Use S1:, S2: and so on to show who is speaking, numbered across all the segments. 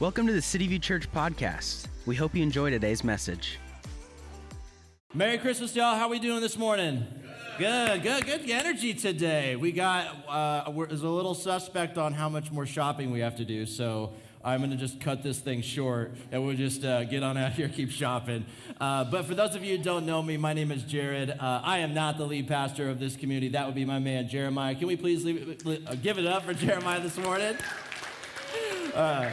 S1: Welcome to the City View Church podcast. We hope you enjoy today's message.
S2: Merry Christmas, y'all. How are we doing this morning? Good, good, good energy today. We got, uh, there's a little suspect on how much more shopping we have to do, so I'm going to just cut this thing short and we'll just uh, get on out here, keep shopping. Uh, but for those of you who don't know me, my name is Jared. Uh, I am not the lead pastor of this community. That would be my man, Jeremiah. Can we please leave, uh, give it up for Jeremiah this morning? Uh,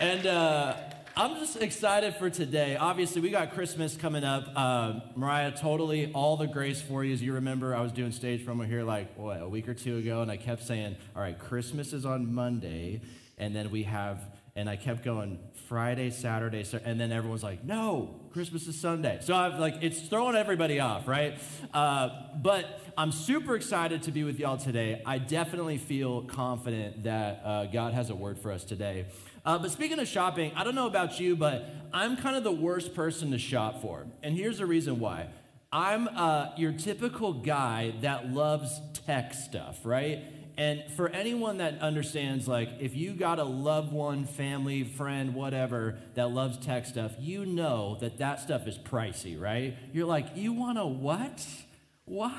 S2: and uh, I'm just excited for today. Obviously, we got Christmas coming up. Uh, Mariah, totally all the grace for you. As you remember, I was doing stage promo here like, what, a week or two ago, and I kept saying, all right, Christmas is on Monday, and then we have, and I kept going Friday, Saturday, and then everyone's like, no, Christmas is Sunday. So I've like, it's throwing everybody off, right? Uh, but I'm super excited to be with y'all today. I definitely feel confident that uh, God has a word for us today. Uh, but speaking of shopping, I don't know about you, but I'm kind of the worst person to shop for. And here's the reason why I'm uh, your typical guy that loves tech stuff, right? And for anyone that understands, like, if you got a loved one, family, friend, whatever, that loves tech stuff, you know that that stuff is pricey, right? You're like, you want a what? What?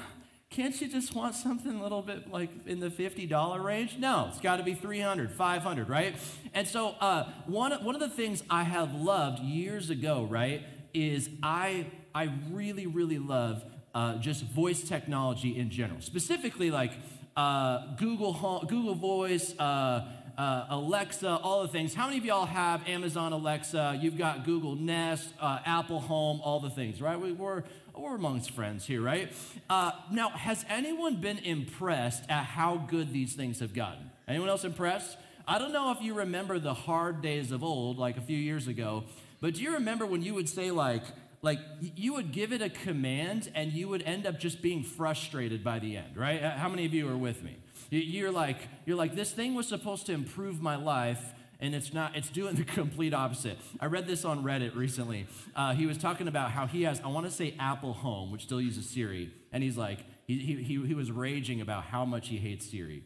S2: Can't you just want something a little bit like in the $50 range? No, it's got to be 300, 500, right? And so uh, one, one of the things I have loved years ago, right, is I, I really, really love uh, just voice technology in general. Specifically like uh, Google, Home, Google Voice, uh, uh, Alexa, all the things. How many of y'all have Amazon Alexa? You've got Google Nest, uh, Apple Home, all the things, right? We, are we're amongst friends here, right? Uh, now, has anyone been impressed at how good these things have gotten? Anyone else impressed? I don't know if you remember the hard days of old, like a few years ago, but do you remember when you would say, like, like you would give it a command and you would end up just being frustrated by the end, right? How many of you are with me? You're like, you're like, this thing was supposed to improve my life, and it's not it's doing the complete opposite. I read this on reddit recently. Uh, he was talking about how he has i want to say apple home which still uses siri and he's like he, he, he was raging about how much he hates siri.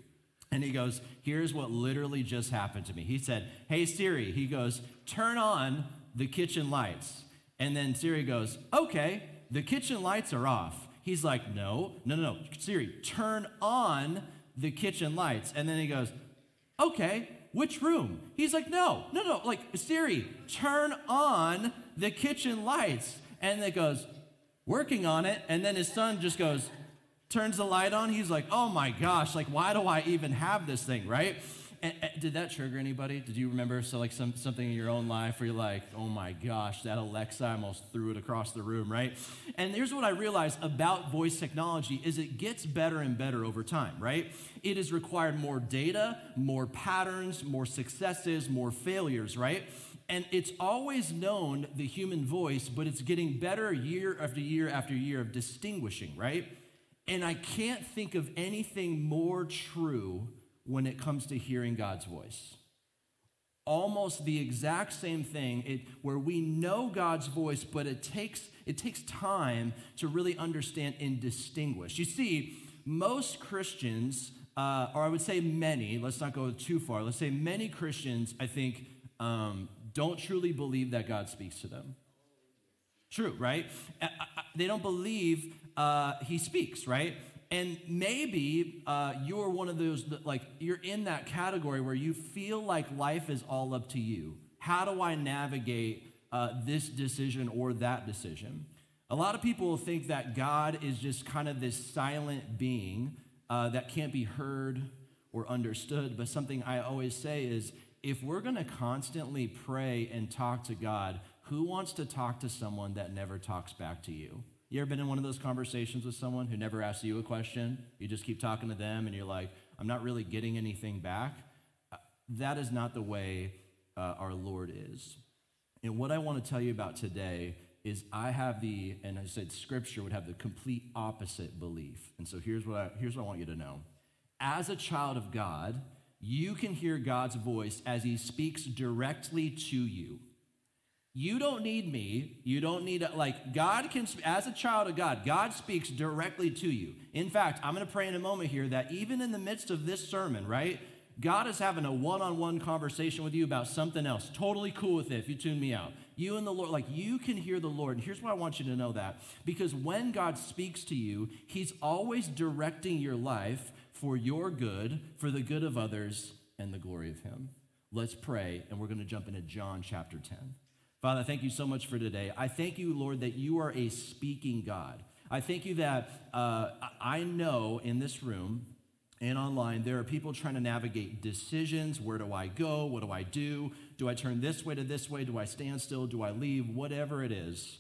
S2: And he goes here's what literally just happened to me. He said hey siri he goes turn on the kitchen lights and then siri goes okay the kitchen lights are off he's like no no no no siri turn on the kitchen lights and then he goes okay which room? He's like, no, no, no, like, Siri, turn on the kitchen lights. And it goes, working on it. And then his son just goes, turns the light on. He's like, oh my gosh, like, why do I even have this thing, right? And, and, did that trigger anybody? Did you remember so like some, something in your own life where you're like, oh my gosh, that Alexa almost threw it across the room, right? And here's what I realized about voice technology is it gets better and better over time, right? It has required more data, more patterns, more successes, more failures, right? And it's always known the human voice, but it's getting better year after year after year of distinguishing, right? And I can't think of anything more true when it comes to hearing God's voice. Almost the exact same thing it, where we know God's voice, but it takes, it takes time to really understand and distinguish. You see, most Christians, uh, or I would say many, let's not go too far, let's say many Christians, I think, um, don't truly believe that God speaks to them. True, right? They don't believe uh, He speaks, right? And maybe uh, you're one of those, like, you're in that category where you feel like life is all up to you. How do I navigate uh, this decision or that decision? A lot of people think that God is just kind of this silent being uh, that can't be heard or understood. But something I always say is if we're going to constantly pray and talk to God, who wants to talk to someone that never talks back to you? You ever been in one of those conversations with someone who never asks you a question? You just keep talking to them and you're like, I'm not really getting anything back. Uh, that is not the way uh, our Lord is. And what I want to tell you about today is I have the, and I said scripture would have the complete opposite belief. And so here's what I, here's what I want you to know. As a child of God, you can hear God's voice as he speaks directly to you. You don't need me. You don't need, like, God can, as a child of God, God speaks directly to you. In fact, I'm going to pray in a moment here that even in the midst of this sermon, right, God is having a one on one conversation with you about something else. Totally cool with it if you tune me out. You and the Lord, like you can hear the Lord. And here's why I want you to know that. Because when God speaks to you, He's always directing your life for your good, for the good of others, and the glory of Him. Let's pray, and we're going to jump into John chapter 10. Father, thank you so much for today. I thank you, Lord, that you are a speaking God. I thank you that uh, I know in this room and online there are people trying to navigate decisions. Where do I go? What do I do? Do I turn this way to this way? Do I stand still? Do I leave? Whatever it is,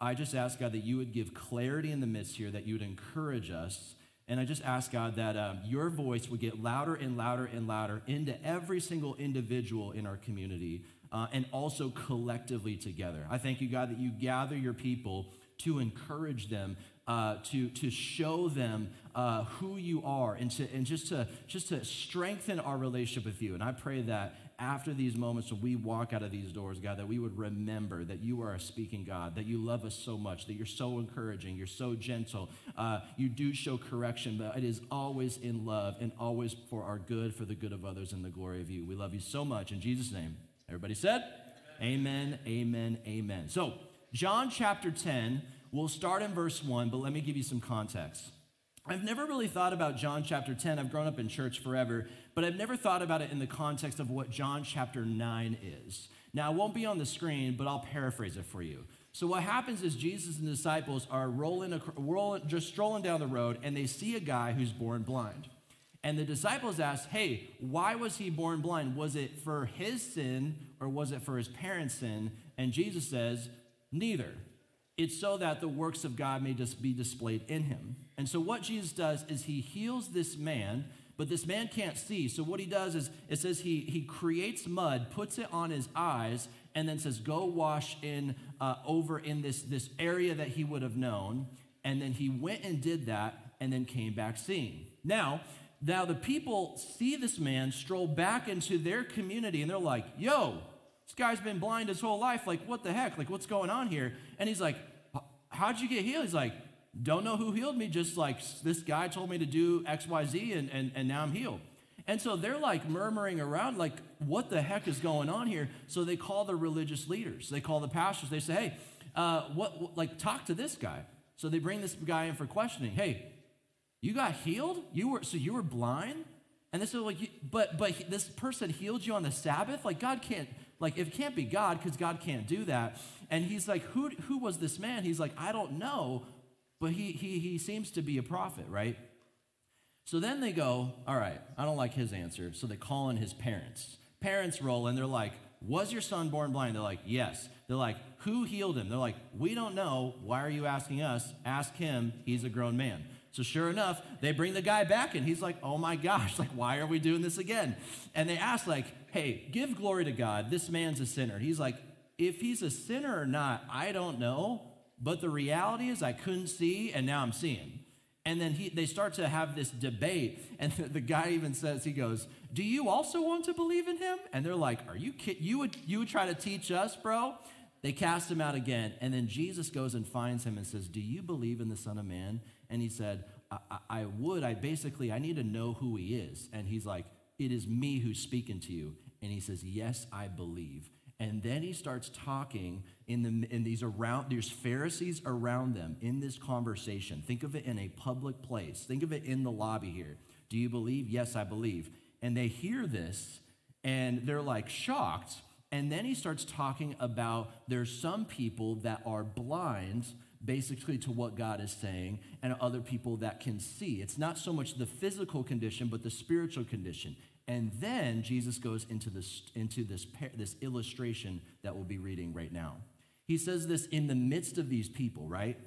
S2: I just ask God that you would give clarity in the midst here, that you would encourage us. And I just ask God that um, your voice would get louder and louder and louder into every single individual in our community uh, and also collectively together. I thank you, God, that you gather your people to encourage them, uh, to, to show them uh, who you are, and, to, and just, to, just to strengthen our relationship with you. And I pray that after these moments, when we walk out of these doors, God, that we would remember that you are a speaking God, that you love us so much, that you're so encouraging, you're so gentle. Uh, you do show correction, but it is always in love and always for our good, for the good of others, and the glory of you. We love you so much. In Jesus' name, everybody said, Amen, amen, amen. So, John chapter 10, we'll start in verse 1, but let me give you some context. I've never really thought about John chapter 10. I've grown up in church forever, but I've never thought about it in the context of what John chapter 9 is. Now, it won't be on the screen, but I'll paraphrase it for you. So, what happens is Jesus and the disciples are rolling, rolling, just strolling down the road, and they see a guy who's born blind. And the disciples ask, Hey, why was he born blind? Was it for his sin or was it for his parents' sin? And Jesus says, Neither. It's so that the works of God may just be displayed in him. And so, what Jesus does is he heals this man, but this man can't see. So, what he does is it says he, he creates mud, puts it on his eyes, and then says, Go wash in uh, over in this, this area that he would have known. And then he went and did that and then came back seeing. Now, now the people see this man stroll back into their community and they're like, yo, this guy's been blind his whole life. Like, what the heck? Like, what's going on here? And he's like, how'd you get healed? He's like, don't know who healed me. Just like this guy told me to do X, Y, Z, and, and, and now I'm healed. And so they're like murmuring around, like, what the heck is going on here? So they call the religious leaders. They call the pastors. They say, hey, uh, what, what, like, talk to this guy. So they bring this guy in for questioning. Hey, you got healed? You were so you were blind? And this is like, but but this person healed you on the Sabbath? Like God can't like it can't be God because God can't do that. And he's like, who who was this man? He's like, I don't know, but he he he seems to be a prophet, right? So then they go, all right, I don't like his answer. So they call in his parents. Parents roll and they're like, was your son born blind? They're like, yes. They're like, who healed him? They're like, we don't know. Why are you asking us? Ask him. He's a grown man. So sure enough, they bring the guy back and he's like, "Oh my gosh, like why are we doing this again?" And they ask like, "Hey, give glory to God. This man's a sinner." He's like, "If he's a sinner or not, I don't know, but the reality is I couldn't see and now I'm seeing." And then he, they start to have this debate. And the, guy even says, he goes, Do you also want to believe in him? And they're like, Are you kidding? You would, you would try to teach us, bro? They cast him out again. And then Jesus goes and finds him and says, Do you believe in the Son of Man? And he said, I, I, would. I basically, I need to know who he is. And he's like, It is me who's speaking to you. And he says, Yes, I believe. And then he starts talking in, the, in these around, there's Pharisees around them in this conversation. Think of it in a public place. Think of it in the lobby here. Do you believe? Yes, I believe. And they hear this and they're like shocked. And then he starts talking about there's some people that are blind basically to what God is saying and other people that can see. It's not so much the physical condition, but the spiritual condition. And then Jesus goes into this, into this, this illustration that we'll be reading right now. He says this in the midst of these people, right?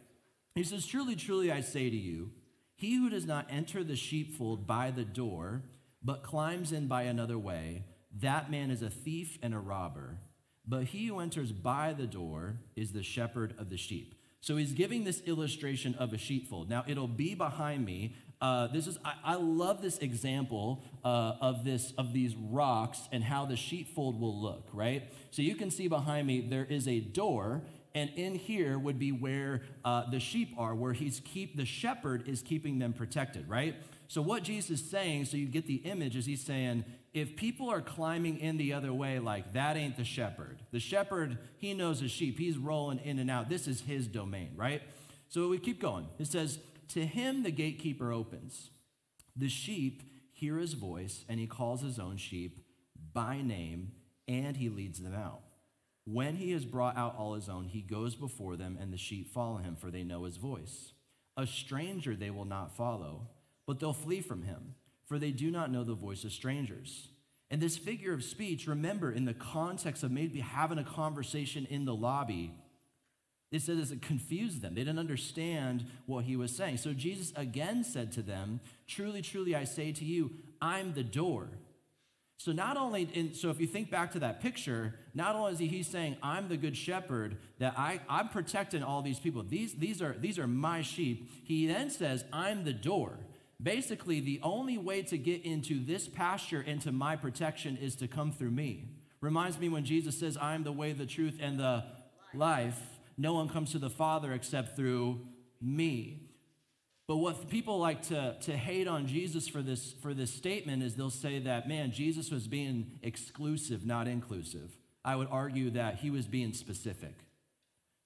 S2: He says, Truly, truly, I say to you, he who does not enter the sheepfold by the door, but climbs in by another way, that man is a thief and a robber. But he who enters by the door is the shepherd of the sheep. So he's giving this illustration of a sheepfold. Now it'll be behind me. Uh, this is I, I, love this example uh, of this of these rocks and how the sheepfold will look. Right. So you can see behind me there is a door, and in here would be where uh, the sheep are, where he's keep the shepherd is keeping them protected. Right. So what Jesus is saying, so you get the image, is he's saying if people are climbing in the other way, like that ain't the shepherd. The shepherd, he knows his sheep. He's rolling in and out. This is his domain, right? So we keep going. It says, To him the gatekeeper opens. The sheep hear his voice, and he calls his own sheep by name, and he leads them out. When he has brought out all his own, he goes before them, and the sheep follow him, for they know his voice. A stranger they will not follow, but they'll flee from him, for they do not know the voice of strangers. And this figure of speech, remember, in the context of maybe having a conversation in the lobby, it says it confused them. They didn't understand what he was saying. So Jesus again said to them, Truly, truly, I say to you, I'm the door. So not only, in, so if you think back to that picture, not only is he he's saying, I'm the good shepherd, that I, I'm protecting all these people. These, these, are, these are my sheep. He then says, I'm the door. Basically, the only way to get into this pasture, into my protection, is to come through me. Reminds me when Jesus says, I am the way, the truth, and the life. No one comes to the Father except through me. But what people like to, to hate on Jesus for this, for this statement is they'll say that, man, Jesus was being exclusive, not inclusive. I would argue that he was being specific.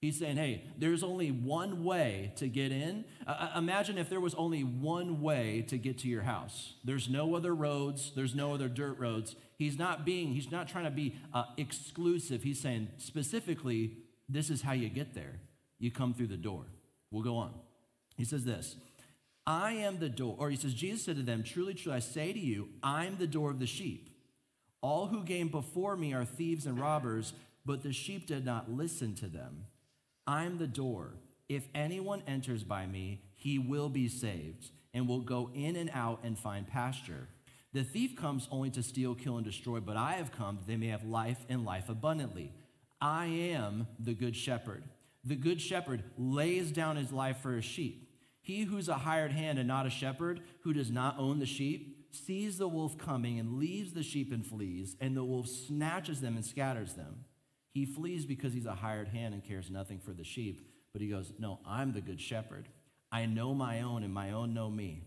S2: He's saying, hey, there's only one way to get in. Uh, imagine if there was only one way to get to your house. There's no other roads, there's no other dirt roads. He's not being, he's not trying to be uh, exclusive. He's saying specifically, this is how you get there. You come through the door. We'll go on. He says this I am the door. Or he says, Jesus said to them, Truly, truly, I say to you, I'm the door of the sheep. All who came before me are thieves and robbers, but the sheep did not listen to them. I'm the door. If anyone enters by me, he will be saved and will go in and out and find pasture. The thief comes only to steal, kill, and destroy, but I have come that they may have life and life abundantly. I am the good shepherd. The good shepherd lays down his life for his sheep. He who's a hired hand and not a shepherd, who does not own the sheep, sees the wolf coming and leaves the sheep and flees, and the wolf snatches them and scatters them. He flees because he's a hired hand and cares nothing for the sheep. But he goes, No, I'm the good shepherd. I know my own, and my own know me.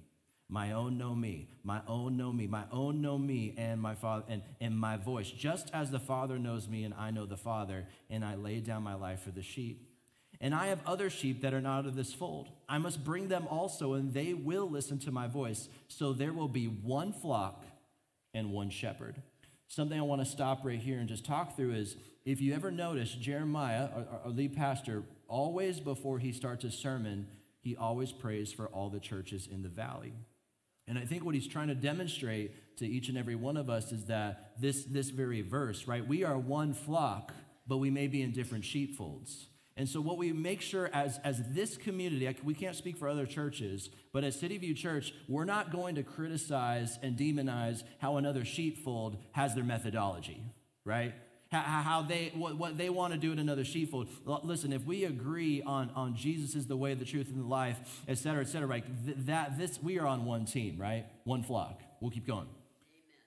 S2: My own know me. My own know me. My own know me and my father and, and my voice. Just as the Father knows me and I know the Father, and I lay down my life for the sheep. And I have other sheep that are not of this fold. I must bring them also, and they will listen to my voice. So there will be one flock and one shepherd. Something I want to stop right here and just talk through is if you ever notice, Jeremiah, our, our lead pastor, always before he starts a sermon, he always prays for all the churches in the valley. And I think what he's trying to demonstrate to each and every one of us is that this, this very verse, right? We are one flock, but we may be in different sheepfolds. And so, what we make sure as, as this community, we can't speak for other churches, but at City View Church, we're not going to criticize and demonize how another sheepfold has their methodology, right? How, how they, what, what they want to do in another sheepfold. Listen, if we agree on, on Jesus is the way, the truth, and the life, et cetera, et cetera, right, th- that, this, we are on one team, right? One flock. We'll keep going. Amen.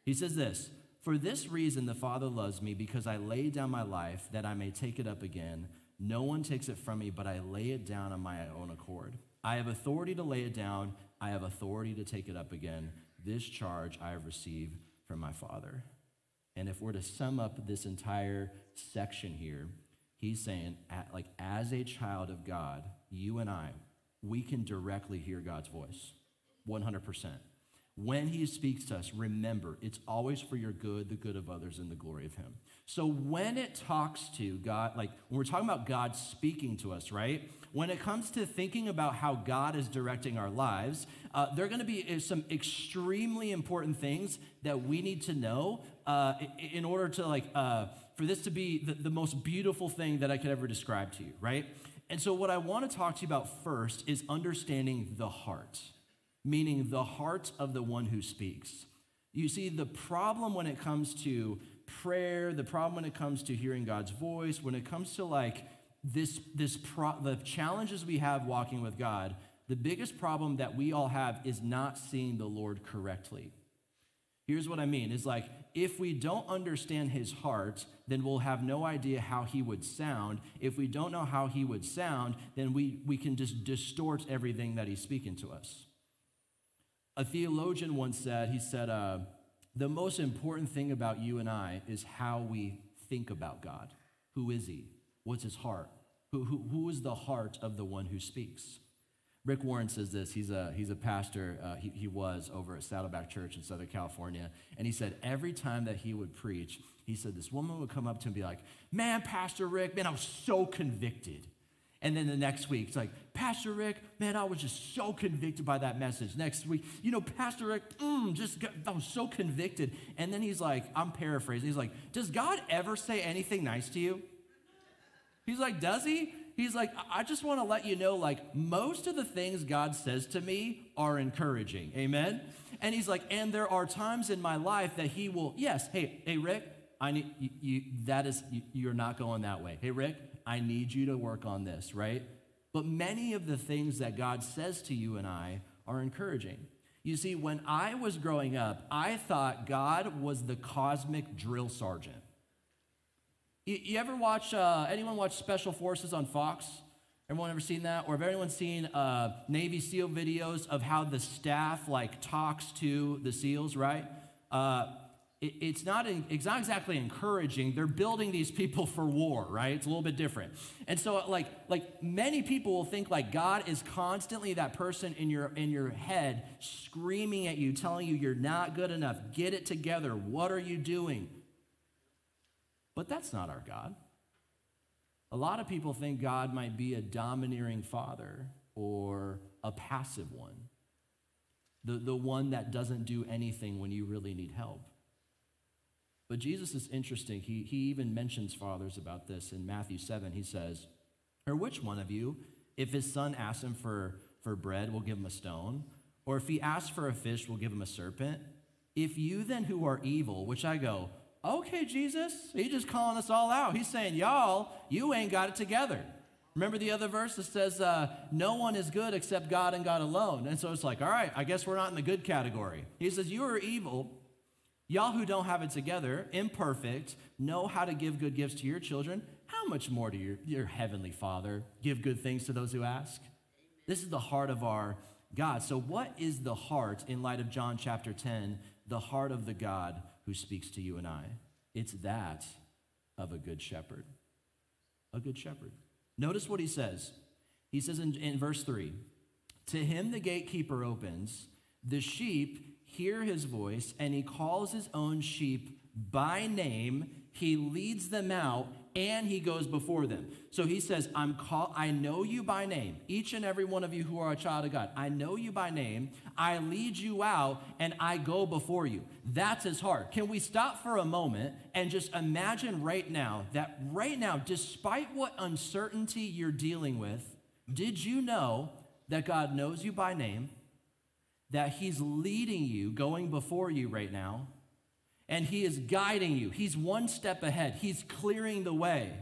S2: He says this For this reason, the Father loves me because I lay down my life that I may take it up again. No one takes it from me, but I lay it down on my own accord. I have authority to lay it down, I have authority to take it up again. This charge I have received from my Father. And if we're to sum up this entire section here, he's saying, like, as a child of God, you and I, we can directly hear God's voice 100%. When he speaks to us, remember, it's always for your good, the good of others, and the glory of him. So when it talks to God, like when we're talking about God speaking to us, right? When it comes to thinking about how God is directing our lives, uh, there are going to be uh, some extremely important things that we need to know uh, in order to like uh, for this to be the, the most beautiful thing that I could ever describe to you, right? And so what I want to talk to you about first is understanding the heart, meaning the heart of the one who speaks. You see, the problem when it comes to prayer, the problem when it comes to hearing God's voice, when it comes to like this, this pro- the challenges we have walking with God, the biggest problem that we all have is not seeing the Lord correctly. Here's what I mean is like, if we don't understand his heart, then we'll have no idea how he would sound. If we don't know how he would sound, then we, we can just distort everything that he's speaking to us. A theologian once said, he said, uh, the most important thing about you and I is how we think about God. Who is He? What's His heart? Who, who, who is the heart of the one who speaks? Rick Warren says this. He's a, he's a pastor, uh, he, he was over at Saddleback Church in Southern California. And he said every time that he would preach, he said this woman would come up to him and be like, Man, Pastor Rick, man, I'm so convicted. And then the next week, it's like, Pastor Rick, man, I was just so convicted by that message. Next week, you know, Pastor Rick, mm, just got, I was so convicted. And then he's like, I'm paraphrasing. He's like, Does God ever say anything nice to you? He's like, Does he? He's like, I just want to let you know, like, most of the things God says to me are encouraging. Amen? And he's like, and there are times in my life that he will, yes, hey, hey, Rick, I need you, you that is, you, you're not going that way. Hey, Rick, I need you to work on this, right? But many of the things that God says to you and I are encouraging. You see, when I was growing up, I thought God was the cosmic drill sergeant. You, you ever watch, uh, anyone watch Special Forces on Fox? Everyone ever seen that? Or have anyone seen uh, Navy SEAL videos of how the staff like talks to the SEALs, right? Uh, it, it's, not, it's not exactly encouraging. They're building these people for war, right? It's a little bit different. And so, like, like many people will think like God is constantly that person in your, in your head screaming at you, telling you you're not good enough. Get it together. What are you doing? But that's not our God. A lot of people think God might be a domineering father or a passive one, the, the one that doesn't do anything when you really need help. But Jesus is interesting. He, he even mentions fathers about this in Matthew 7. He says, Or which one of you, if his son asks him for, for bread, will give him a stone? Or if he asks for a fish, will give him a serpent? If you then who are evil, which I go, okay, Jesus, he's just calling us all out. He's saying, y'all, you ain't got it together. Remember the other verse that says, uh, no one is good except God and God alone. And so it's like, all right, I guess we're not in the good category. He says, you are evil. Y'all who don't have it together, imperfect, know how to give good gifts to your children. How much more do your, your heavenly Father give good things to those who ask? This is the heart of our God. So, what is the heart in light of John chapter 10? The heart of the God who speaks to you and I. It's that of a good shepherd. A good shepherd. Notice what he says. He says in, in verse 3 To him the gatekeeper opens, the sheep hear his voice, and he calls his own sheep by name. He leads them out and he goes before them. So he says, I'm call I know you by name, each and every one of you who are a child of God. I know you by name. I lead you out and I go before you. That's his heart. Can we stop for a moment and just imagine right now that right now, despite what uncertainty you're dealing with, did you know that God knows you by name? That he's leading you, going before you right now? and he is guiding you. He's one step ahead, he's clearing the way.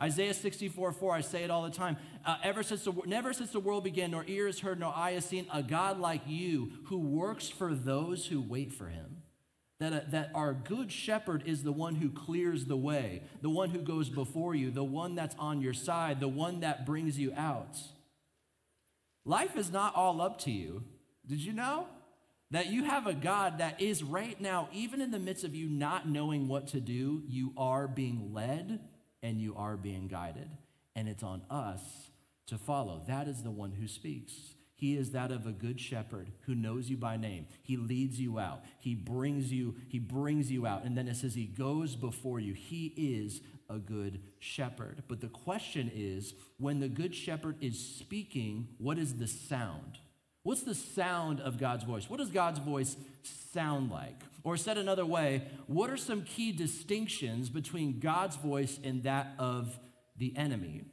S2: Isaiah 64 4, I say it all the time. Uh, ever since the, never since the world began, nor ear has heard, nor eye has seen, a God like you who works for those who wait for him. That, uh, that our good shepherd is the one who clears the way, the one who goes before you, the one that's on your side, the one that brings you out. Life is not all up to you. Did you know? That you have a God that is right now, even in the midst of you not knowing what to do, you are being led and you are being guided. And it's on us to follow. That is the one who speaks. He is that of a good shepherd who knows you by name. He leads you out. He brings you, he brings you out. And then it says he goes before you. He is a good shepherd. But the question is, when the good shepherd is speaking, what is the sound? What's the sound of God's voice? What does God's voice sound like? Or said another way, what are some key distinctions between God's voice and that of the enemy?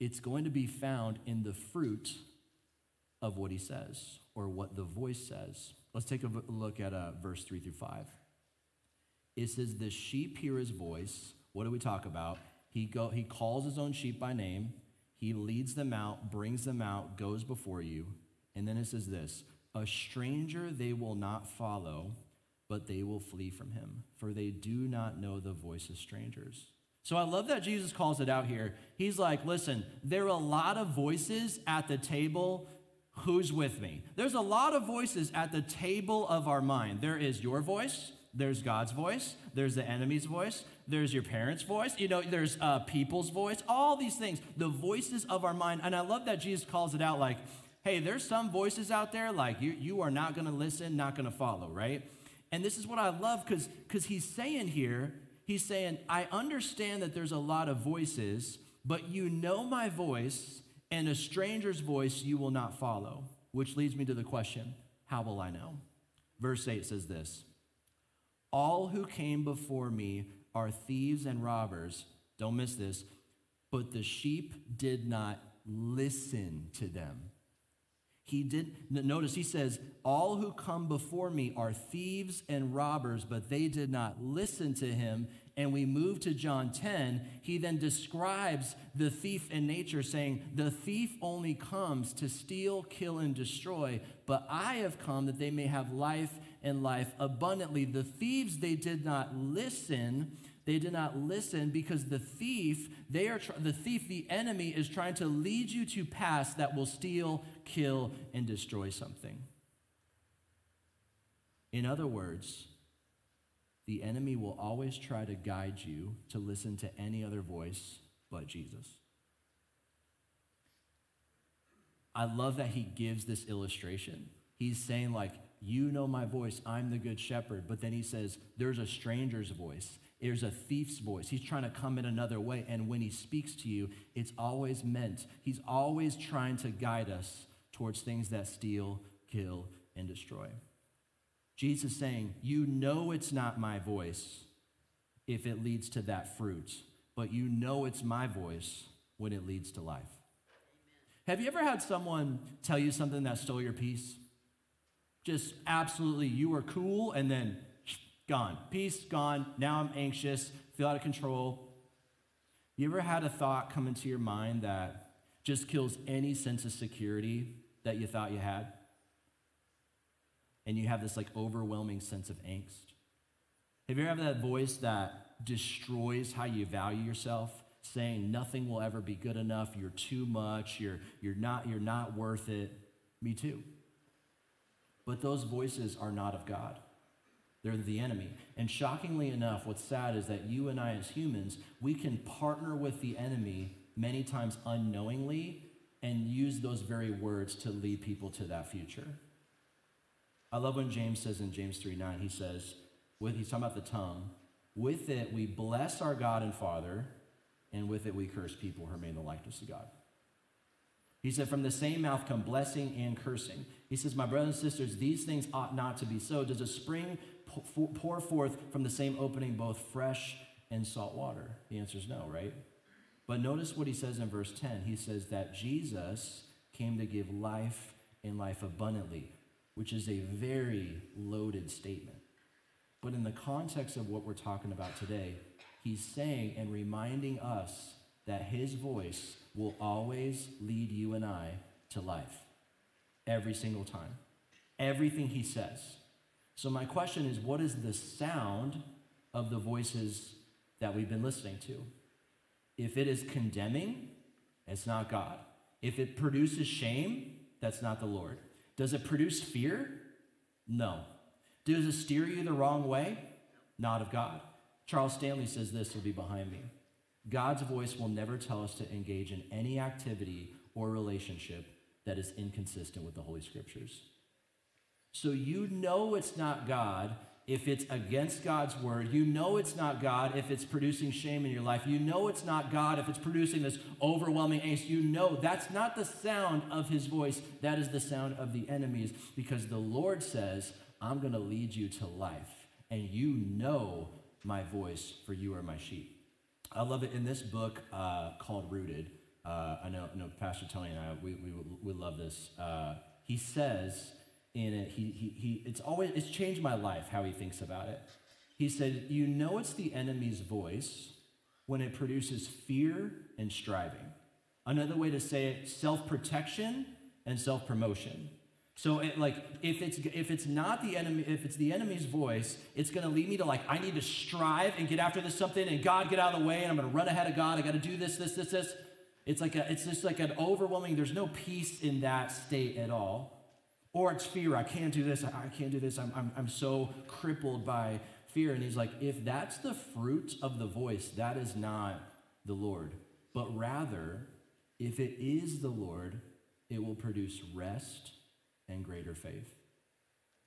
S2: It's going to be found in the fruit of what he says or what the voice says. Let's take a look at uh, verse 3 through 5. It says, The sheep hear his voice. What do we talk about? He, go, he calls his own sheep by name. He leads them out, brings them out, goes before you. And then it says this A stranger they will not follow, but they will flee from him, for they do not know the voice of strangers. So I love that Jesus calls it out here. He's like, listen, there are a lot of voices at the table Who's with me? There's a lot of voices at the table of our mind. There is your voice, there's God's voice, there's the enemy's voice, there's your parents' voice, you know, there's uh, people's voice, all these things, the voices of our mind. And I love that Jesus calls it out like, hey, there's some voices out there like you, you are not going to listen, not going to follow, right? And this is what I love because because he's saying here, he's saying, I understand that there's a lot of voices, but you know my voice, and a stranger's voice you will not follow. Which leads me to the question, how will I know? Verse 8 says this All who came before me are thieves and robbers. Don't miss this. But the sheep did not listen to them. He did, notice he says, All who come before me are thieves and robbers, but they did not listen to him. And we move to John 10. He then describes the thief in nature, saying, The thief only comes to steal, kill, and destroy, but I have come that they may have life and life abundantly. The thieves, they did not listen they did not listen because the thief, they are the thief, the enemy is trying to lead you to paths that will steal, kill, and destroy something. In other words, the enemy will always try to guide you to listen to any other voice but Jesus. I love that he gives this illustration. He's saying, like, you know my voice, I'm the good shepherd. But then he says, there's a stranger's voice. There's a thief's voice. He's trying to come in another way. And when he speaks to you, it's always meant, he's always trying to guide us towards things that steal, kill, and destroy. Jesus saying, You know it's not my voice if it leads to that fruit, but you know it's my voice when it leads to life. Amen. Have you ever had someone tell you something that stole your peace? Just absolutely, you were cool, and then Gone. Peace, gone. Now I'm anxious, feel out of control. You ever had a thought come into your mind that just kills any sense of security that you thought you had? And you have this like overwhelming sense of angst? Have you ever had that voice that destroys how you value yourself? saying nothing will ever be good enough you're too much you're, you're not you're not worth it me too but those voices are not of god they're the enemy. And shockingly enough, what's sad is that you and I, as humans, we can partner with the enemy many times unknowingly and use those very words to lead people to that future. I love when James says in James 3 9, he says, with, he's talking about the tongue, with it we bless our God and Father, and with it we curse people who remain the likeness of God. He said, From the same mouth come blessing and cursing. He says, My brothers and sisters, these things ought not to be so. Does a spring pour forth from the same opening both fresh and salt water? The answer is no, right? But notice what he says in verse 10. He says that Jesus came to give life and life abundantly, which is a very loaded statement. But in the context of what we're talking about today, he's saying and reminding us that his voice will always lead you and I to life every single time. Everything he says. So, my question is what is the sound of the voices that we've been listening to? If it is condemning, it's not God. If it produces shame, that's not the Lord. Does it produce fear? No. Does it steer you the wrong way? Not of God. Charles Stanley says this will be behind me. God's voice will never tell us to engage in any activity or relationship that is inconsistent with the Holy Scriptures. So you know it's not God if it's against God's word. You know it's not God if it's producing shame in your life. You know it's not God if it's producing this overwhelming angst. You know that's not the sound of his voice. That is the sound of the enemies because the Lord says, I'm going to lead you to life. And you know my voice, for you are my sheep. I love it in this book uh, called Rooted. Uh, I, know, know Pastor Tony and I, we, we, we love this. Uh, he says, in it, he, he, he, it's always, it's changed my life how he thinks about it. He said, You know it's the enemy's voice when it produces fear and striving. Another way to say it, self protection and self promotion. So, it, like, if it's if it's not the enemy, if it's the enemy's voice, it's going to lead me to like, I need to strive and get after this something, and God get out of the way, and I'm going to run ahead of God. I got to do this, this, this, this. It's like a, it's just like an overwhelming, there's no peace in that state at all. Or it's fear. I can't do this. I, can't do this. I'm, I'm, I'm so crippled by fear. And he's like, if that's the fruit of the voice, that is not the Lord. But rather, if it is the Lord, it will produce rest and greater faith,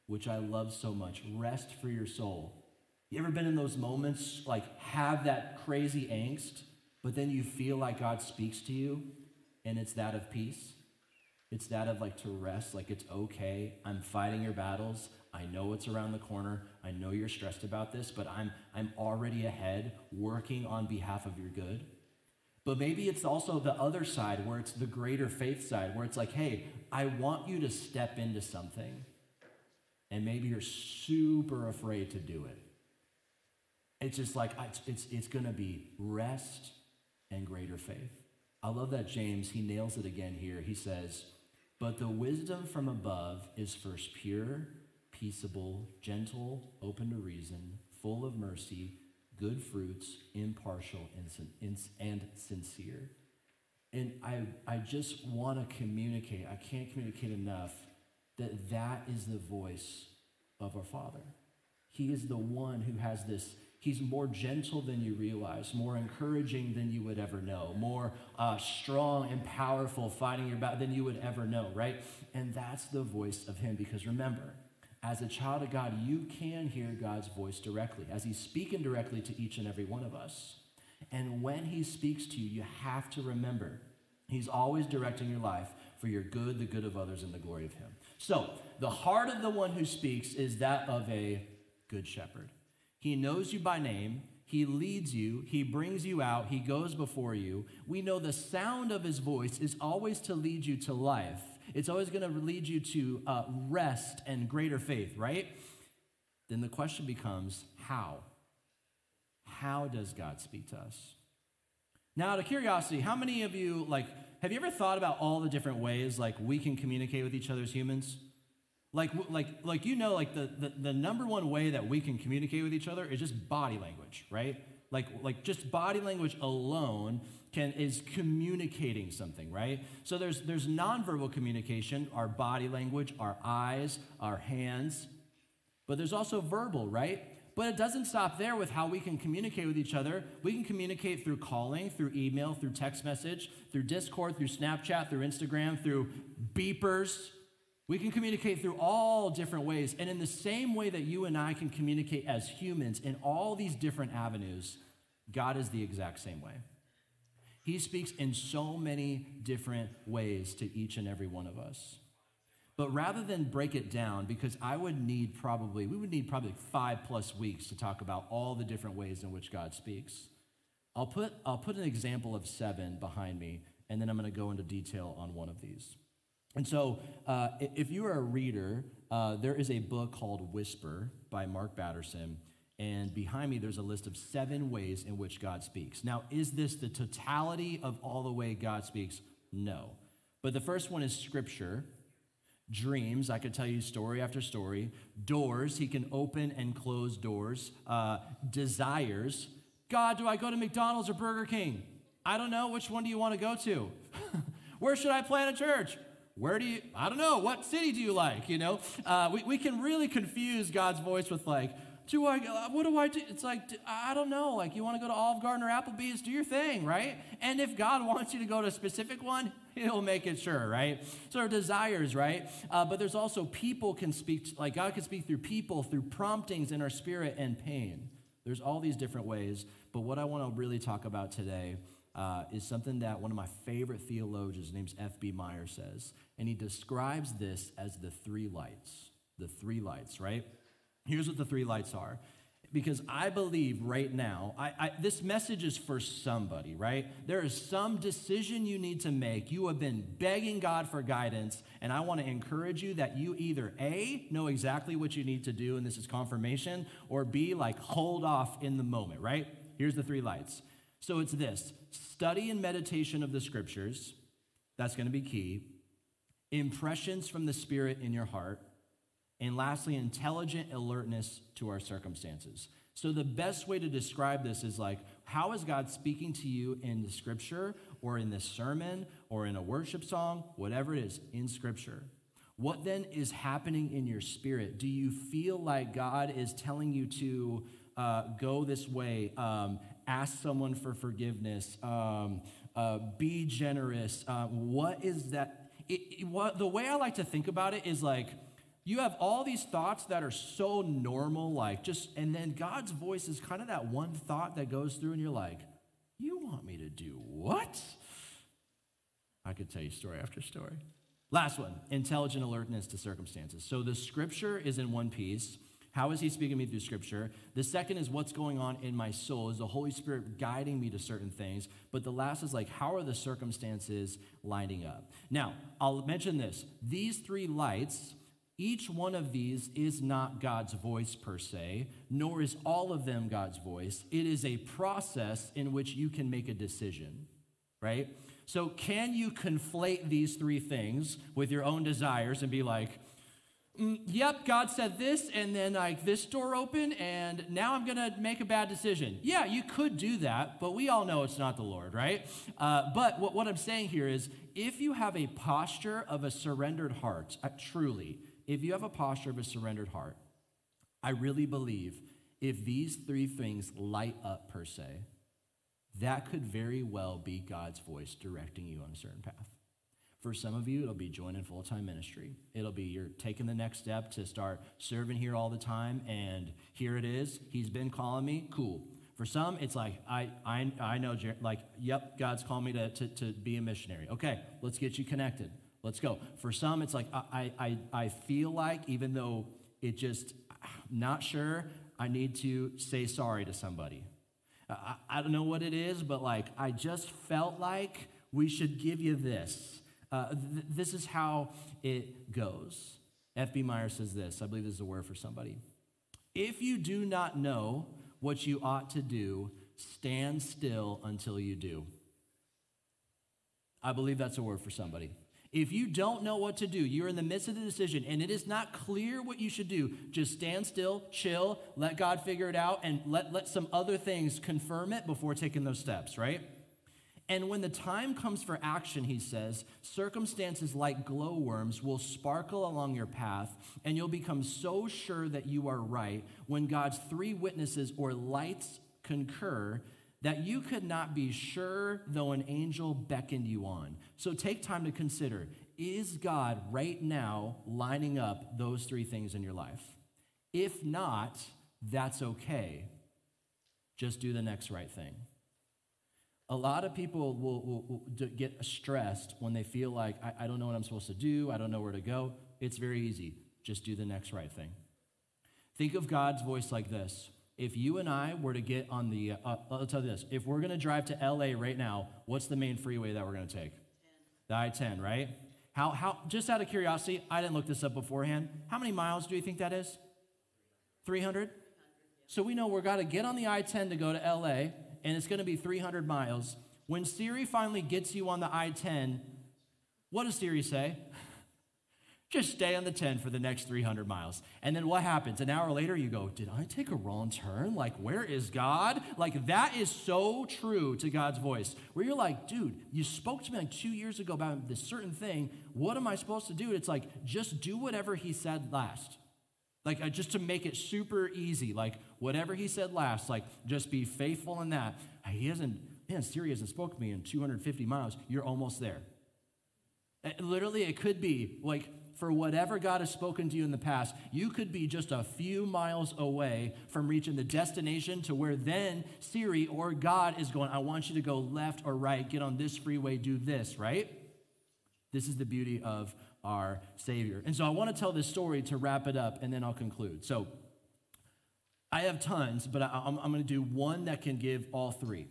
S2: which I love so much. Rest for your soul. You ever been in those moments, like have that crazy angst, but then you feel like God speaks to you and it's that of peace? It's that of like to rest, like it's okay. I'm fighting your battles. I know it's around the corner. I know you're stressed about this, but I'm, I'm already ahead working on behalf of your good. But maybe it's also the other side where it's the greater faith side, where it's like, hey, I want you to step into something. And maybe you're super afraid to do it. It's just like, it's, it's, it's going to be rest and greater faith. I love that James, he nails it again here. He says, but the wisdom from above is first pure, peaceable, gentle, open to reason, full of mercy, good fruits, impartial, and sincere. And I, I just want to communicate, I can't communicate enough that that is the voice of our Father. He is the one who has this He's more gentle than you realize, more encouraging than you would ever know, more uh, strong and powerful fighting your battle than you would ever know, right? And that's the voice of Him because remember, as a child of God, you can hear God's voice directly as He's speaking directly to each and every one of us. And when He speaks to you, you have to remember He's always directing your life for your good, the good of others, and the glory of Him. So, the heart of the one who speaks is that of a good shepherd. He knows you by name. He leads you. He brings you out. He goes before you. We know the sound of his voice is always to lead you to life. It's always going to lead you to uh, rest and greater faith, right? Then the question becomes how? How does God speak to us? Now, out of curiosity, how many of you, like, have you ever thought about all the different ways, like, we can communicate with each other as humans? Like, like, like you know, like the, the, the number one way that we can communicate with each other is just body language, right? Like, like just body language alone can is communicating something, right? So there's there's nonverbal communication, our body language, our eyes, our hands, but there's also verbal, right? But it doesn't stop there with how we can communicate with each other. We can communicate through calling, through email, through text message, through Discord, through Snapchat, through Instagram, through beepers, we can communicate through all different ways. And in the same way that you and I can communicate as humans in all these different avenues, God is the exact same way. He speaks in so many different ways to each and every one of us. But rather than break it down, because I would need probably, we would need probably five plus weeks to talk about all the different ways in which God speaks. I'll put, I'll put an example of seven behind me, and then I'm going to go into detail on one of these. And so, uh, if you are a reader, uh, there is a book called Whisper by Mark Batterson. And behind me, there's a list of seven ways in which God speaks. Now, is this the totality of all the way God speaks? No. But the first one is scripture. Dreams, I could tell you story after story. Doors, he can open and close doors. Uh, desires, God, do I go to McDonald's or Burger King? I don't know. Which one do you want to go to? Where should I plant a church? Where do you, I don't know, what city do you like? You know, uh, we, we can really confuse God's voice with like, do I, uh, what do I do? It's like, I don't know. Like, you want to go to Olive Garden or Applebee's, do your thing, right? And if God wants you to go to a specific one, He'll make it sure, right? So our desires, right? Uh, but there's also people can speak, like God can speak through people, through promptings in our spirit and pain. There's all these different ways. But what I want to really talk about today uh, is something that one of my favorite theologians, named F.B. Meyer, says. And he describes this as the three lights. The three lights, right? Here's what the three lights are. Because I believe right now, I, I, this message is for somebody, right? There is some decision you need to make. You have been begging God for guidance, and I want to encourage you that you either A, know exactly what you need to do, and this is confirmation, or B, like hold off in the moment, right? Here's the three lights. So it's this study and meditation of the scriptures, that's going to be key impressions from the Spirit in your heart, and lastly, intelligent alertness to our circumstances. So, the best way to describe this is like, How is God speaking to you in the scripture or in this sermon or in a worship song, whatever it is, in scripture? What then is happening in your spirit? Do you feel like God is telling you to uh, go this way, um, ask someone for forgiveness, um, uh, be generous? Uh, what is that? It, it, what, the way I like to think about it is like, you have all these thoughts that are so normal, like just, and then God's voice is kind of that one thought that goes through, and you're like, You want me to do what? I could tell you story after story. Last one intelligent alertness to circumstances. So the scripture is in one piece. How is he speaking to me through scripture? The second is what's going on in my soul. Is the Holy Spirit guiding me to certain things? But the last is like, how are the circumstances lining up? Now, I'll mention this. These three lights each one of these is not God's voice per se, nor is all of them God's voice. It is a process in which you can make a decision, right? So, can you conflate these three things with your own desires and be like, mm, yep, God said this, and then like this door opened, and now I'm gonna make a bad decision. Yeah, you could do that, but we all know it's not the Lord, right? Uh, but what, what I'm saying here is if you have a posture of a surrendered heart, uh, truly, if you have a posture of a surrendered heart, I really believe if these three things light up per se, that could very well be God's voice directing you on a certain path. For some of you, it'll be joining full time ministry. It'll be you're taking the next step to start serving here all the time, and here it is. He's been calling me. Cool. For some, it's like, I, I, I know, like, yep, God's called me to, to, to be a missionary. Okay, let's get you connected. Let's go. For some, it's like I, I, I feel like, even though it just, not sure, I need to say sorry to somebody. I, I don't know what it is, but like I just felt like we should give you this. Uh, th- this is how it goes. F.B. Meyer says this. I believe this is a word for somebody. If you do not know what you ought to do, stand still until you do. I believe that's a word for somebody. If you don't know what to do, you're in the midst of the decision and it is not clear what you should do, just stand still, chill, let God figure it out, and let, let some other things confirm it before taking those steps, right? And when the time comes for action, he says, circumstances like glowworms will sparkle along your path, and you'll become so sure that you are right when God's three witnesses or lights concur that you could not be sure though an angel beckoned you on. So take time to consider is God right now lining up those three things in your life? If not, that's okay. Just do the next right thing. A lot of people will, will, will get stressed when they feel like, I, I don't know what I'm supposed to do, I don't know where to go. It's very easy. Just do the next right thing. Think of God's voice like this if you and I were to get on the, uh, I'll tell you this, if we're going to drive to LA right now, what's the main freeway that we're going to take? 10. The I 10, right? How, how, just out of curiosity, I didn't look this up beforehand. How many miles do you think that is? 300? So we know we're got to get on the I 10 to go to LA, and it's going to be 300 miles. When Siri finally gets you on the I 10, what does Siri say? Just stay on the 10 for the next 300 miles. And then what happens? An hour later, you go, Did I take a wrong turn? Like, where is God? Like, that is so true to God's voice. Where you're like, Dude, you spoke to me like two years ago about this certain thing. What am I supposed to do? It's like, just do whatever He said last. Like, uh, just to make it super easy. Like, whatever He said last, like, just be faithful in that. He hasn't, man, Siri hasn't spoke to me in 250 miles. You're almost there. Literally, it could be like for whatever God has spoken to you in the past, you could be just a few miles away from reaching the destination to where then Siri or God is going, I want you to go left or right, get on this freeway, do this, right? This is the beauty of our Savior. And so I want to tell this story to wrap it up, and then I'll conclude. So I have tons, but I, am going to do one that can give all three.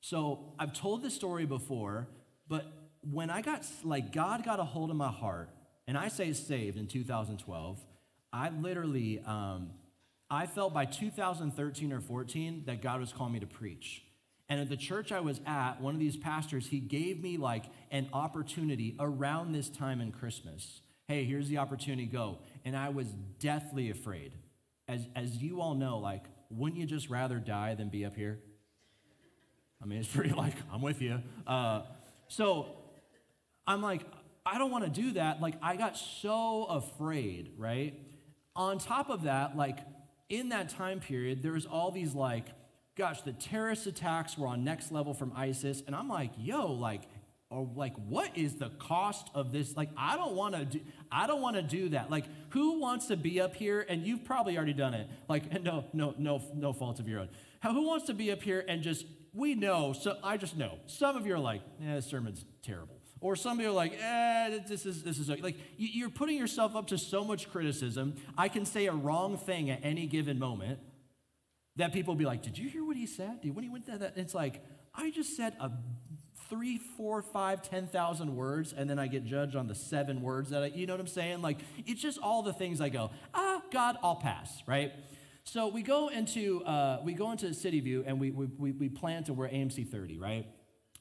S2: So I've told this story before, but when I got, like, God got a hold of my heart and I say saved in 2012, I literally, um, I felt by 2013 or 14 that God was calling me to preach. And at the church I was at, one of these pastors, he gave me like an opportunity around this time in Christmas. Hey, here's the opportunity, go. And I was deathly afraid. As, as you all know, like, wouldn't you just rather die than be up here? I mean, it's pretty like, I'm with you. Uh, so I'm like, I don't want to do that. Like, I got so afraid, right? On top of that, like, in that time period, there was all these, like, gosh, the terrorist attacks were on next level from ISIS. And I'm like, yo, like, or like what is the cost of this? Like i don't want to do i don't want to do that. Like who wants to be up here and you've probably already done it. Like no no no no fault of your own. Who wants to be up here and just we know so i just know. Some of you are like yeah this sermon's terrible. Or some of you are like eh this is this is like you're putting yourself up to so much criticism. I can say a wrong thing at any given moment that people will be like did you hear what he said? When he went to that? It's like i just said a three, four, five, ten thousand words, and then I get judged on the seven words that I, you know what I'm saying? Like, it's just all the things I go, ah, God, I'll pass, right? So we go into uh, we go into City View and we, we, we plant and we're AMC 30, right?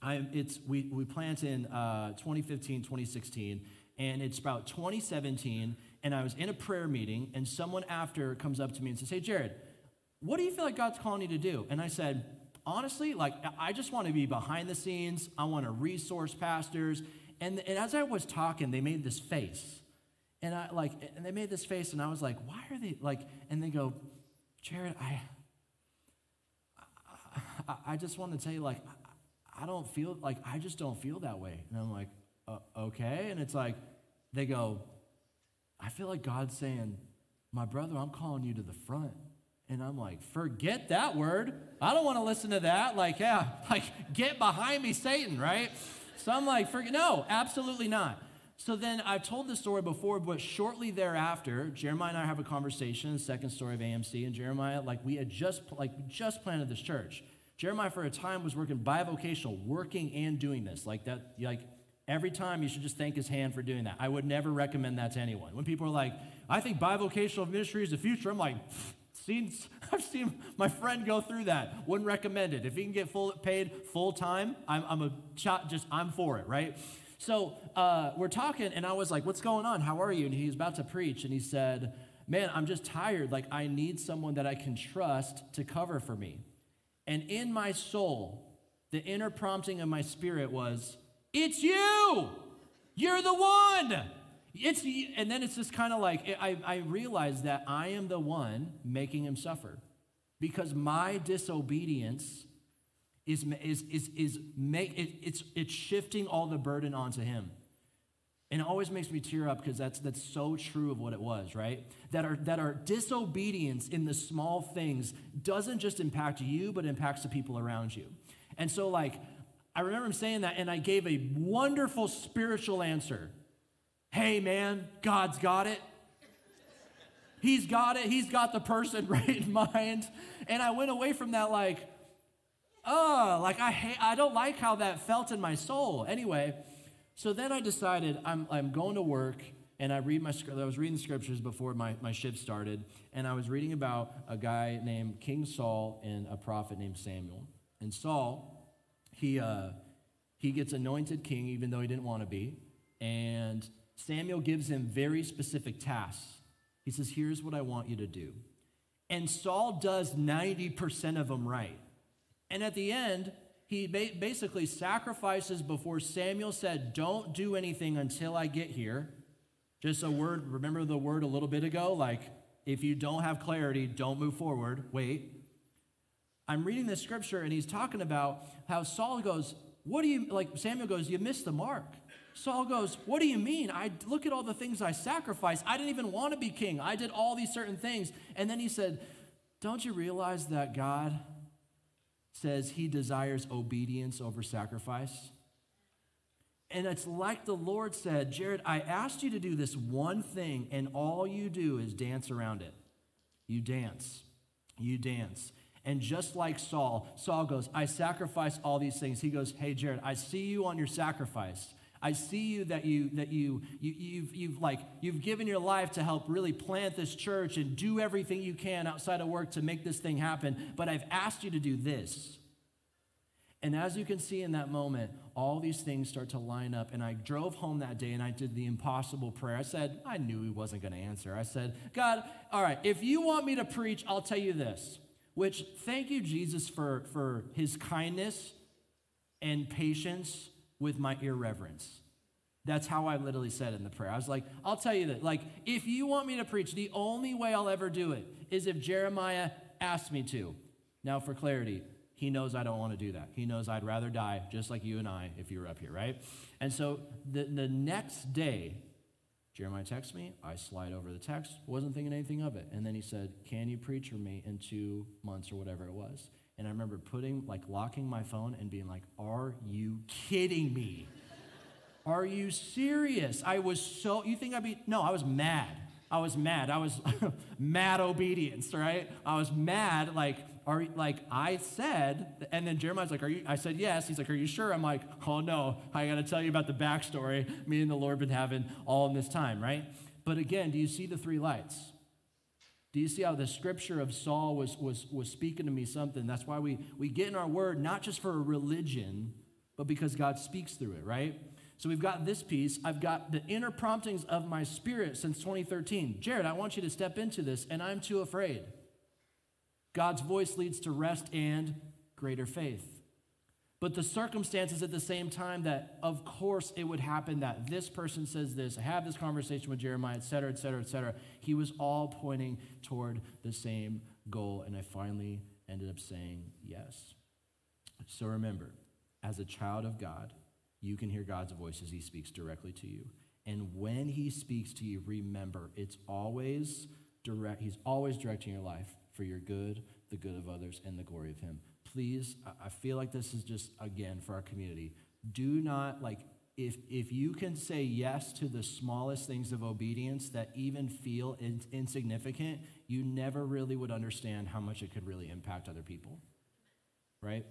S2: I, it's, we, we plant in uh, 2015, 2016, and it's about 2017, and I was in a prayer meeting, and someone after comes up to me and says, Hey, Jared, what do you feel like God's calling you to do? And I said, honestly, like I just want to be behind the scenes. I want to resource pastors. And, and as I was talking, they made this face. And I like, and they made this face, and I was like, why are they like, and they go, Jared, I, I, I just want to tell you, like, I don't feel, like, I just don't feel that way. And I'm like, uh, okay. And it's like, they go, I feel like God's saying, my brother, I'm calling you to the front. And I'm like, forget that word. I don't want to listen to that. Like, yeah, like, get behind me, Satan, right? So I'm like, forget, no, absolutely not. So then I've told this story before, but shortly thereafter, Jeremiah and I have a conversation, second story of AMC, and Jeremiah, like, we had just, like, just planted this church. Jeremiah, for a time, was working bivocational, working and doing this. Like, that, like, every time you should just thank his hand for doing that. I would never recommend that to anyone. When people are like, I think bivocational ministry is the future, I'm like, Seen, I've seen my friend go through that. Wouldn't recommend it. If he can get full, paid full time, I'm, I'm a chat just I'm for it, right? So uh, we're talking, and I was like, "What's going on? How are you?" And he's about to preach, and he said, "Man, I'm just tired. Like I need someone that I can trust to cover for me." And in my soul, the inner prompting of my spirit was, "It's you. You're the one." It's, and then it's just kind of like, I, I realize that I am the one making him suffer because my disobedience is, is, is, is make, it, it's, it's shifting all the burden onto him. And it always makes me tear up because that's, that's so true of what it was, right? That our, that our disobedience in the small things doesn't just impact you, but impacts the people around you. And so, like, I remember him saying that, and I gave a wonderful spiritual answer hey man, God's got it. He's got it. He's got the person right in mind. And I went away from that like, oh, like I hate, I don't like how that felt in my soul. Anyway, so then I decided I'm, I'm going to work and I read my I was reading the scriptures before my, my shift started, and I was reading about a guy named King Saul and a prophet named Samuel. And Saul, he uh, he gets anointed king even though he didn't want to be, and Samuel gives him very specific tasks. He says, Here's what I want you to do. And Saul does 90% of them right. And at the end, he basically sacrifices before Samuel said, Don't do anything until I get here. Just a word, remember the word a little bit ago? Like, if you don't have clarity, don't move forward. Wait. I'm reading this scripture and he's talking about how Saul goes, What do you, like Samuel goes, You missed the mark. Saul goes, What do you mean? I look at all the things I sacrificed. I didn't even want to be king. I did all these certain things. And then he said, Don't you realize that God says he desires obedience over sacrifice? And it's like the Lord said, Jared, I asked you to do this one thing, and all you do is dance around it. You dance. You dance. And just like Saul, Saul goes, I sacrifice all these things. He goes, Hey, Jared, I see you on your sacrifice. I see you that you that you, you you've you've like you've given your life to help really plant this church and do everything you can outside of work to make this thing happen. But I've asked you to do this. And as you can see in that moment, all these things start to line up. And I drove home that day and I did the impossible prayer. I said, I knew he wasn't going to answer. I said, God, all right, if you want me to preach, I'll tell you this. Which, thank you, Jesus, for, for his kindness and patience with my irreverence. That's how I literally said in the prayer. I was like, I'll tell you that. Like, if you want me to preach, the only way I'll ever do it is if Jeremiah asks me to. Now, for clarity, he knows I don't want to do that. He knows I'd rather die just like you and I if you were up here, right? And so the, the next day, Jeremiah texts me. I slide over the text. Wasn't thinking anything of it. And then he said, Can you preach for me in two months or whatever it was? And I remember putting, like, locking my phone and being like, Are you kidding me? Are you serious? I was so, you think I'd be, no, I was mad. I was mad. I was mad obedience, right? I was mad, like, are like I said, and then Jeremiah's like, Are you? I said yes. He's like, Are you sure? I'm like, Oh no, I gotta tell you about the backstory me and the Lord been having all in this time, right? But again, do you see the three lights? Do you see how the scripture of Saul was, was, was speaking to me something? That's why we, we get in our word, not just for a religion, but because God speaks through it, right? So we've got this piece. I've got the inner promptings of my spirit since 2013. Jared, I want you to step into this, and I'm too afraid. God's voice leads to rest and greater faith. But the circumstances at the same time that, of course, it would happen that this person says this, I have this conversation with Jeremiah, et cetera, et cetera, et cetera. He was all pointing toward the same goal, and I finally ended up saying yes. So remember, as a child of God, you can hear God's voice as He speaks directly to you. And when He speaks to you, remember, it's always direct, He's always directing your life for your good, the good of others, and the glory of Him. Please, I feel like this is just, again, for our community. Do not, like, if, if you can say yes to the smallest things of obedience that even feel in, insignificant, you never really would understand how much it could really impact other people. Right?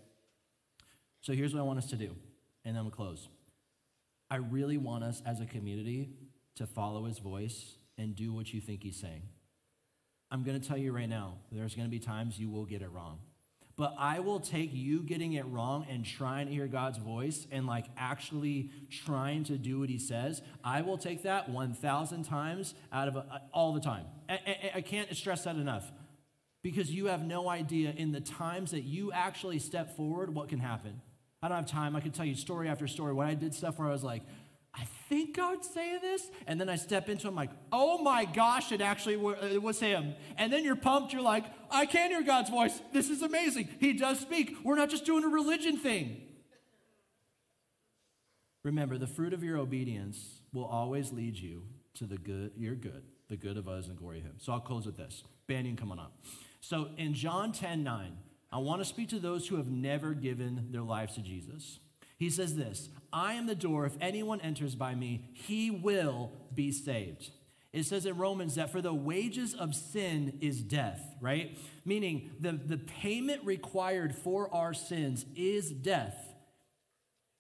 S2: So here's what I want us to do, and then we'll close. I really want us as a community to follow his voice and do what you think he's saying. I'm going to tell you right now, there's going to be times you will get it wrong. But I will take you getting it wrong and trying to hear God's voice and like actually trying to do what he says. I will take that 1,000 times out of a, all the time. I, I, I can't stress that enough because you have no idea in the times that you actually step forward what can happen. I don't have time. I could tell you story after story when I did stuff where I was like, I think God's saying this. And then I step into him like, oh my gosh, it actually it was him. And then you're pumped. You're like, I can hear God's voice. This is amazing. He does speak. We're not just doing a religion thing. Remember, the fruit of your obedience will always lead you to the good, your good, the good of us and glory of him. So I'll close with this. Banyan, come on up. So in John 10 9, I want to speak to those who have never given their lives to Jesus. He says this I am the door. If anyone enters by me, he will be saved. It says in Romans that for the wages of sin is death, right? Meaning the, the payment required for our sins is death.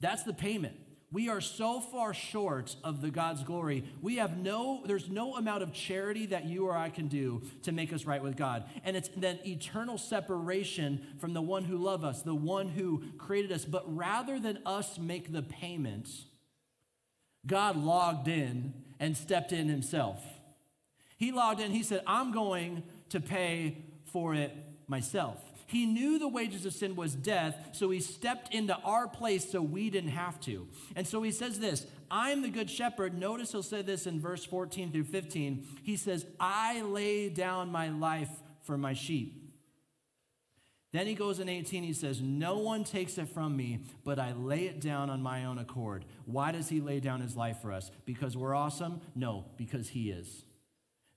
S2: That's the payment. We are so far short of the God's glory. We have no, there's no amount of charity that you or I can do to make us right with God. And it's that eternal separation from the one who loved us, the one who created us. But rather than us make the payments, God logged in and stepped in himself. He logged in, he said, I'm going to pay for it myself. He knew the wages of sin was death, so he stepped into our place so we didn't have to. And so he says this I'm the good shepherd. Notice he'll say this in verse 14 through 15. He says, I lay down my life for my sheep. Then he goes in 18, he says, No one takes it from me, but I lay it down on my own accord. Why does he lay down his life for us? Because we're awesome? No, because he is.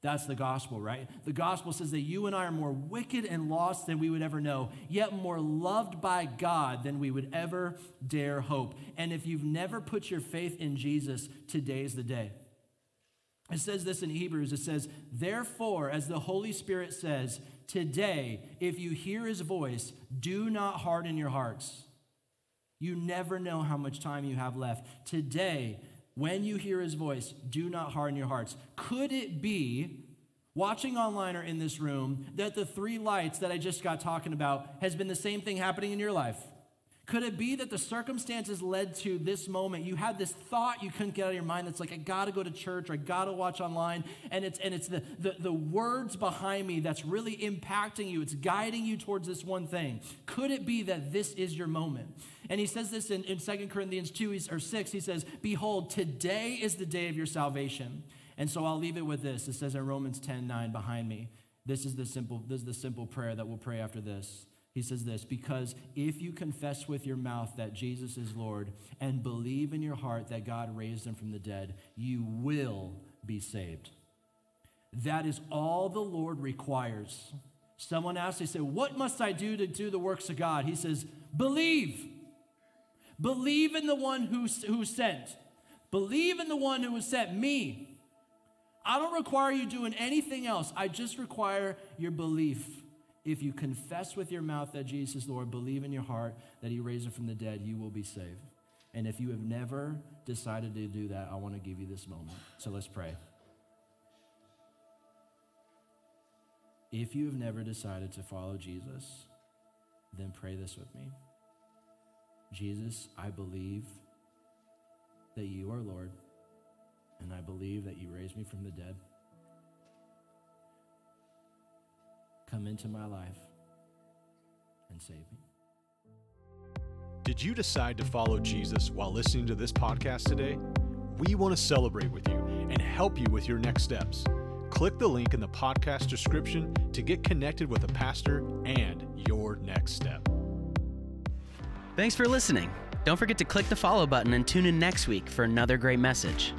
S2: That's the gospel, right? The gospel says that you and I are more wicked and lost than we would ever know, yet more loved by God than we would ever dare hope. And if you've never put your faith in Jesus, today's the day. It says this in Hebrews it says, Therefore, as the Holy Spirit says, today, if you hear his voice, do not harden your hearts. You never know how much time you have left. Today, when you hear his voice, do not harden your hearts. Could it be, watching online or in this room, that the three lights that I just got talking about has been the same thing happening in your life? Could it be that the circumstances led to this moment? You had this thought you couldn't get out of your mind that's like, I gotta go to church or I gotta watch online. And it's and it's the, the, the words behind me that's really impacting you. It's guiding you towards this one thing. Could it be that this is your moment? And he says this in, in 2 Corinthians 2 or 6. He says, Behold, today is the day of your salvation. And so I'll leave it with this. It says in Romans 10 9 behind me. This is the simple, this is the simple prayer that we'll pray after this. He says this because if you confess with your mouth that Jesus is Lord and believe in your heart that God raised him from the dead, you will be saved. That is all the Lord requires. Someone asked, they said, What must I do to do the works of God? He says, Believe. Believe in the one who, who sent. Believe in the one who has sent me. I don't require you doing anything else. I just require your belief. If you confess with your mouth that Jesus is Lord, believe in your heart that He raised Him from the dead, you will be saved. And if you have never decided to do that, I want to give you this moment. So let's pray. If you have never decided to follow Jesus, then pray this with me. Jesus, I believe that you are Lord, and I believe that you raised me from the dead. Come into my life and save me.
S3: Did you decide to follow Jesus while listening to this podcast today? We want to celebrate with you and help you with your next steps. Click the link in the podcast description to get connected with a pastor and your next step.
S1: Thanks for listening. Don't forget to click the follow button and tune in next week for another great message.